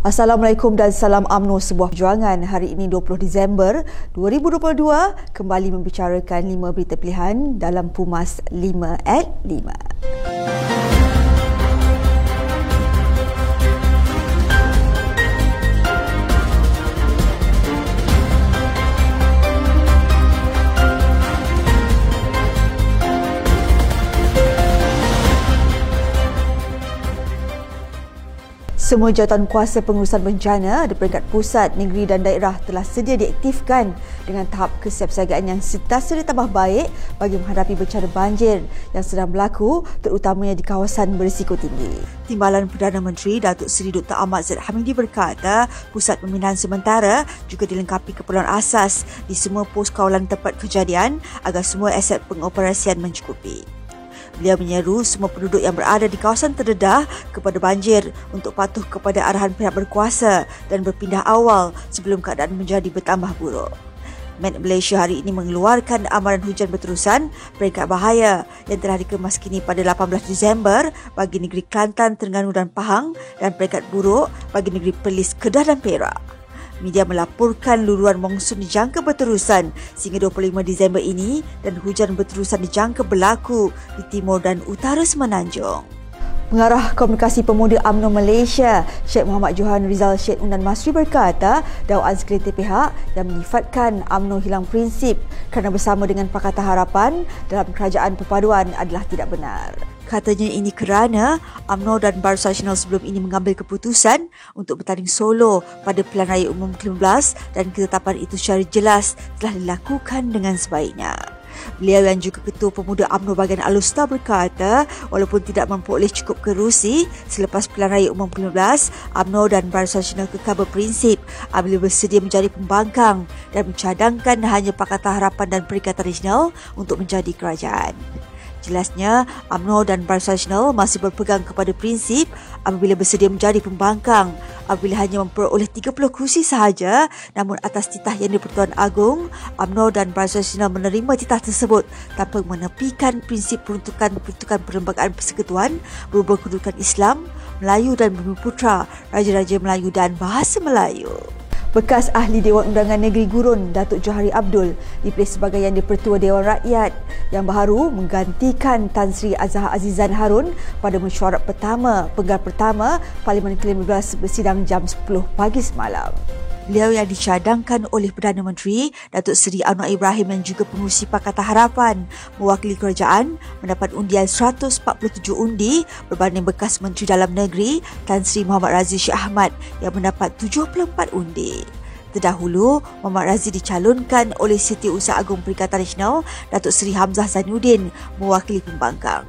Assalamualaikum dan salam UMNO sebuah perjuangan. Hari ini 20 Disember 2022 kembali membicarakan 5 berita pilihan dalam Pumas 5 at 5. Semua jawatan kuasa pengurusan bencana di peringkat pusat, negeri dan daerah telah sedia diaktifkan dengan tahap kesiapsiagaan yang sentiasa ditambah baik bagi menghadapi bencana banjir yang sedang berlaku terutamanya di kawasan berisiko tinggi. Timbalan Perdana Menteri Datuk Seri Dr. Ahmad Zaid Hamidi berkata, pusat pemindahan sementara juga dilengkapi keperluan asas di semua pos kawalan tempat kejadian agar semua aset pengoperasian mencukupi. Beliau menyeru semua penduduk yang berada di kawasan terdedah kepada banjir untuk patuh kepada arahan pihak berkuasa dan berpindah awal sebelum keadaan menjadi bertambah buruk. Met Malaysia hari ini mengeluarkan amaran hujan berterusan peringkat bahaya yang telah dikemas kini pada 18 Disember bagi negeri Kelantan, Terengganu dan Pahang dan peringkat buruk bagi negeri Perlis, Kedah dan Perak media melaporkan luluran monsun dijangka berterusan sehingga 25 Disember ini dan hujan berterusan dijangka berlaku di timur dan utara Semenanjung. Pengarah Komunikasi Pemuda UMNO Malaysia, Syed Muhammad Johan Rizal Syed Unan Masri berkata, dakwaan sekretar pihak yang menyifatkan UMNO hilang prinsip kerana bersama dengan Pakatan Harapan dalam kerajaan perpaduan adalah tidak benar. Katanya ini kerana UMNO dan Barisan Nasional sebelum ini mengambil keputusan untuk bertanding solo pada Pilihan Raya Umum ke-15 dan ketetapan itu secara jelas telah dilakukan dengan sebaiknya. Beliau yang juga Ketua Pemuda UMNO bahagian Alustar berkata walaupun tidak memperoleh cukup kerusi selepas Pilihan Raya Umum ke-15, UMNO dan Barisan Nasional kekal berprinsip apabila bersedia menjadi pembangkang dan mencadangkan hanya Pakatan Harapan dan Perikatan Nasional untuk menjadi kerajaan. Jelasnya, UMNO dan Barisan Nasional masih berpegang kepada prinsip apabila bersedia menjadi pembangkang apabila hanya memperoleh 30 kursi sahaja namun atas titah Yang di-Pertuan Agong, UMNO dan Barisan Nasional menerima titah tersebut tanpa menepikan prinsip peruntukan-peruntukan perlembagaan persekutuan berhubung kedudukan Islam, Melayu dan Bumi Putra, Raja-Raja Melayu dan Bahasa Melayu. Bekas Ahli Dewan Undangan Negeri Gurun Datuk Johari Abdul dipilih sebagai Yang di-Pertua Dewan Rakyat yang baru menggantikan Tan Sri Azhar Azizan Harun pada mesyuarat pertama penggal pertama Parlimen ke-15 bersidang jam 10 pagi semalam. Beliau yang dicadangkan oleh Perdana Menteri Datuk Seri Anwar Ibrahim dan juga pengurusi Pakatan Harapan mewakili kerajaan mendapat undian 147 undi berbanding bekas Menteri Dalam Negeri Tan Sri Muhammad Razi Syed Ahmad yang mendapat 74 undi. Terdahulu, Muhammad Razi dicalonkan oleh Setiausaha Agung Perikatan Nasional Datuk Seri Hamzah Zainuddin mewakili pembangkang.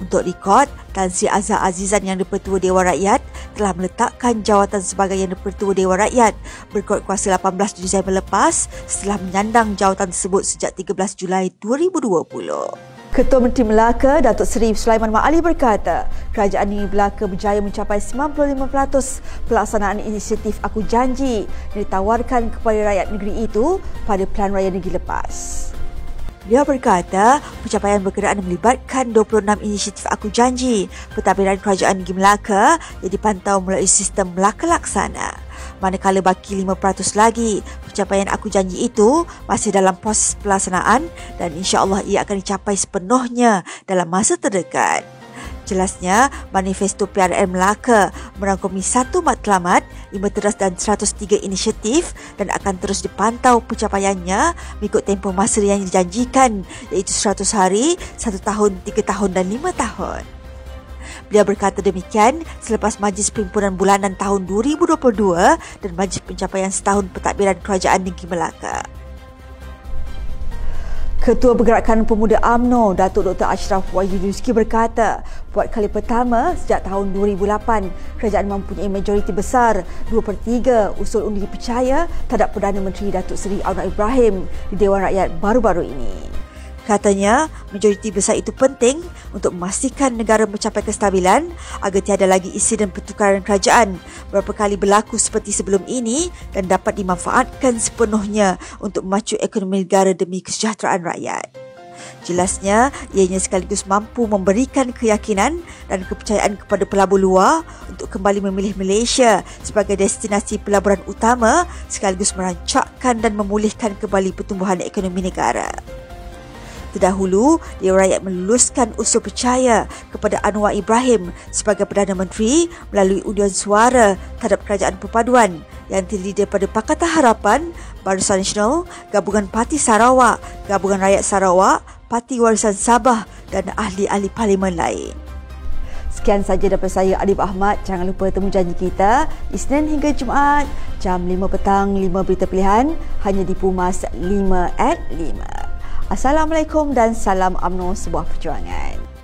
Untuk rekod, Tan Sri Azhar Azizan yang dipertua Dewan Rakyat telah meletakkan jawatan sebagai Yang dipertua Dewan Rakyat berkuat kuasa 18 Disember lepas setelah menyandang jawatan tersebut sejak 13 Julai 2020. Ketua Menteri Melaka, Datuk Seri Sulaiman Ma'ali berkata, kerajaan negeri Melaka berjaya mencapai 95% pelaksanaan inisiatif Aku Janji yang ditawarkan kepada rakyat negeri itu pada Pelan Raya Negeri lepas. Beliau berkata, pencapaian berkenaan melibatkan 26 inisiatif Aku Janji, pentadbiran kerajaan negeri Melaka yang dipantau melalui sistem Melaka Laksana. Manakala baki 5% lagi, pencapaian Aku Janji itu masih dalam proses pelaksanaan dan insya-Allah ia akan dicapai sepenuhnya dalam masa terdekat. Jelasnya, Manifesto PRN Melaka merangkumi satu matlamat, lima teras dan 103 inisiatif dan akan terus dipantau pencapaiannya mengikut tempoh masa yang dijanjikan iaitu 100 hari, 1 tahun, 3 tahun dan 5 tahun. Beliau berkata demikian selepas Majlis Perhimpunan Bulanan tahun 2022 dan Majlis Pencapaian Setahun Pentadbiran Kerajaan Negeri Melaka. Ketua Pergerakan Pemuda AMNO, Datuk Dr. Ashraf Wahyuduski berkata, buat kali pertama sejak tahun 2008, kerajaan mempunyai majoriti besar 2 per 3 usul undi dipercaya terhadap Perdana Menteri Datuk Seri Anwar Ibrahim di Dewan Rakyat baru-baru ini. Katanya, majoriti besar itu penting untuk memastikan negara mencapai kestabilan agar tiada lagi insiden pertukaran kerajaan berapa kali berlaku seperti sebelum ini dan dapat dimanfaatkan sepenuhnya untuk memacu ekonomi negara demi kesejahteraan rakyat. Jelasnya, ianya sekaligus mampu memberikan keyakinan dan kepercayaan kepada pelabur luar untuk kembali memilih Malaysia sebagai destinasi pelaburan utama sekaligus merancakkan dan memulihkan kembali pertumbuhan ekonomi negara. Terdahulu, Dewan Rakyat meluluskan usul percaya kepada Anwar Ibrahim sebagai Perdana Menteri melalui undian suara terhadap Kerajaan Perpaduan yang terdiri daripada Pakatan Harapan, Barisan Nasional, Gabungan Parti Sarawak, Gabungan Rakyat Sarawak, Parti Warisan Sabah dan ahli-ahli parlimen lain. Sekian saja daripada saya Adib Ahmad. Jangan lupa temu janji kita Isnin hingga Jumaat jam 5 petang 5 berita pilihan hanya di Pumas 5 at 5. Assalamualaikum dan salam UMNO sebuah perjuangan.